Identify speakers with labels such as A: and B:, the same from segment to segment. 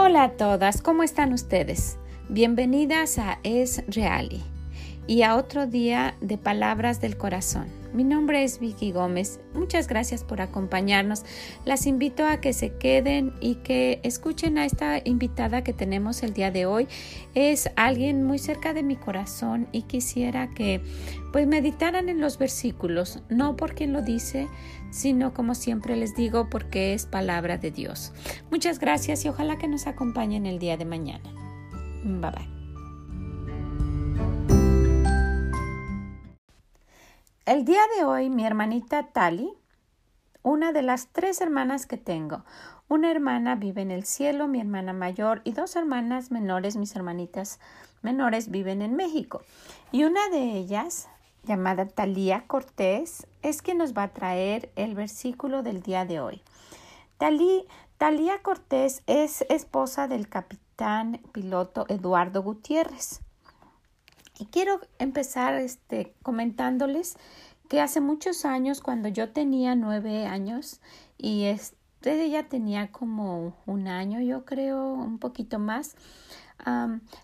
A: Hola a todas, ¿cómo están ustedes? Bienvenidas a Es Reali y a otro día de Palabras del Corazón. Mi nombre es Vicky Gómez. Muchas gracias por acompañarnos. Las invito a que se queden y que escuchen a esta invitada que tenemos el día de hoy. Es alguien muy cerca de mi corazón y quisiera que pues meditaran en los versículos, no por quien lo dice, sino como siempre les digo porque es palabra de Dios. Muchas gracias y ojalá que nos acompañen el día de mañana. Bye bye. El día de hoy mi hermanita Tali, una de las tres hermanas que tengo, una hermana vive en el cielo, mi hermana mayor, y dos hermanas menores, mis hermanitas menores, viven en México. Y una de ellas, llamada Talía Cortés, es quien nos va a traer el versículo del día de hoy. Talía Cortés es esposa del capitán piloto Eduardo Gutiérrez. Y quiero empezar este, comentándoles que hace muchos años, cuando yo tenía nueve años y este, ella tenía como un año, yo creo, un poquito más,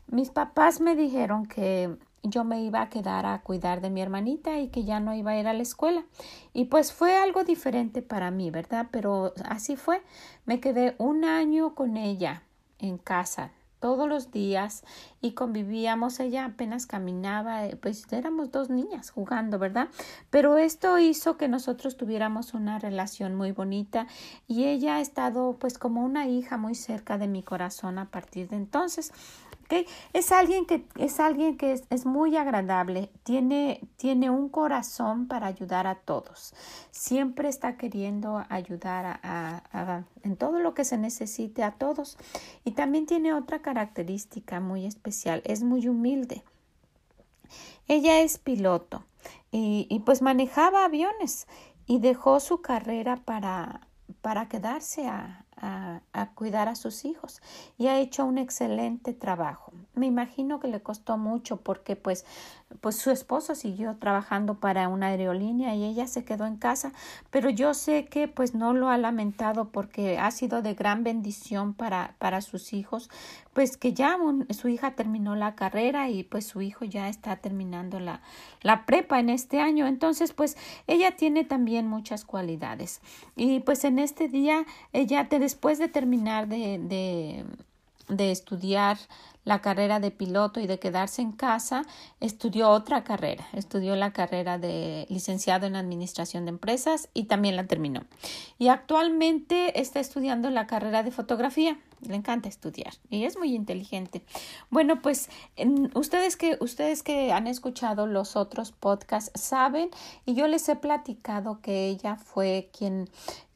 A: mis papás me dijeron que yo me iba a quedar a cuidar de mi hermanita y que ya no iba a ir a la escuela. Y pues fue algo diferente para mí, ¿verdad? Pero así fue. Me quedé un año con ella en casa todos los días y convivíamos. Ella apenas caminaba, eh, pues éramos dos niñas jugando, ¿verdad? Pero esto hizo que nosotros tuviéramos una relación muy bonita y ella ha estado pues como una hija muy cerca de mi corazón a partir de entonces. Es alguien que es alguien que es, muy agradable, tiene, tiene un corazón para ayudar a todos. Siempre está queriendo ayudar a, en todo lo que se necesite a todos. Y también tiene otra característica muy especial, es muy humilde. Ella es piloto y, y pues manejaba aviones y dejó su carrera para, para quedarse a, cuidar a sus hijos y ha hecho un excelente trabajo. Me imagino que le costó mucho porque pues, pues su esposo siguió trabajando para una aerolínea y ella se quedó en casa, pero yo sé que pues no lo ha lamentado porque ha sido de gran bendición para, para sus hijos, pues que ya su hija terminó la carrera y pues su hijo ya está terminando la, la prepa en este año. Entonces pues ella tiene también muchas cualidades y pues en este día ella después de terminar de, de, de estudiar la carrera de piloto y de quedarse en casa, estudió otra carrera, estudió la carrera de licenciado en administración de empresas y también la terminó. Y actualmente está estudiando la carrera de fotografía le encanta estudiar y es muy inteligente. Bueno, pues ustedes que ustedes que han escuchado los otros podcasts saben y yo les he platicado que ella fue quien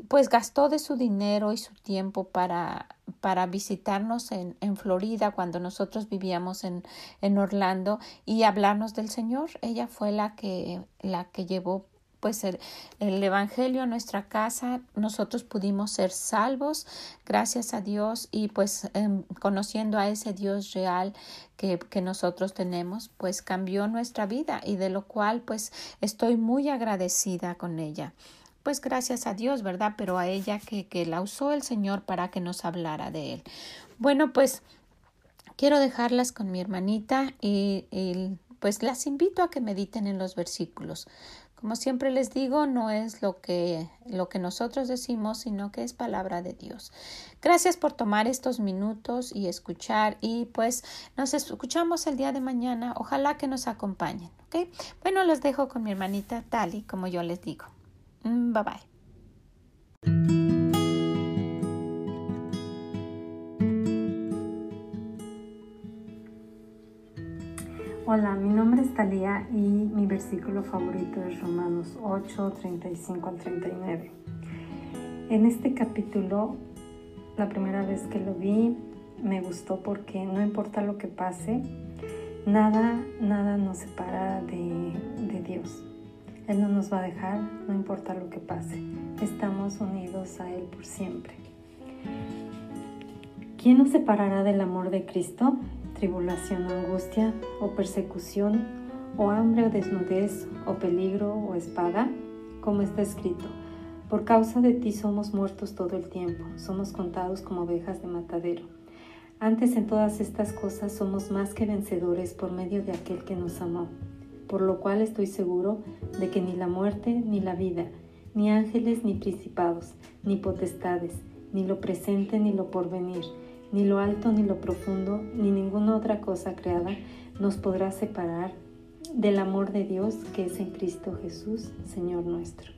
A: pues gastó de su dinero y su tiempo para para visitarnos en, en Florida cuando nosotros vivíamos en, en Orlando y hablarnos del Señor. Ella fue la que la que llevó pues el, Evangelio a nuestra casa, nosotros pudimos ser salvos, gracias a Dios, y pues em, conociendo a ese Dios real que, que, nosotros tenemos, pues cambió nuestra vida y de lo cual pues estoy muy agradecida con ella. Pues gracias a Dios, ¿verdad? Pero a ella que, que la usó el Señor para que nos hablara de él. Bueno, pues quiero dejarlas con mi hermanita y, pues las invito a que mediten en los versículos. Como siempre les digo, no es lo que, lo que nosotros decimos, sino que es palabra de Dios. Gracias por tomar estos minutos y escuchar y pues nos escuchamos el día de mañana. Ojalá que nos acompañen. ¿ok? Bueno, los dejo con mi hermanita Tali, como yo les digo. Mm, bye bye.
B: Hola, mi nombre es Talía y mi versículo favorito es Romanos 8, 35 al 39. En este capítulo, la primera vez que lo vi, me gustó porque no importa lo que pase, nada, nada nos separa de Dios. Él no nos va a dejar, no importa lo que pase. Estamos unidos a Él por siempre. ¿Quién nos separará del amor de Cristo? Tribulación o angustia, o persecución, o hambre o desnudez, o peligro o espada, como está escrito. Por causa de ti somos muertos todo el tiempo, somos contados como ovejas de matadero. Antes en todas estas cosas somos más que vencedores por medio de aquel que nos amó, por lo cual estoy seguro de que ni la muerte ni la vida, ni ángeles ni principados, ni potestades, ni lo presente ni lo porvenir, ni lo alto ni lo profundo, ni ninguna otra cosa creada nos podrá separar del amor de Dios que es en Cristo Jesús, Señor nuestro.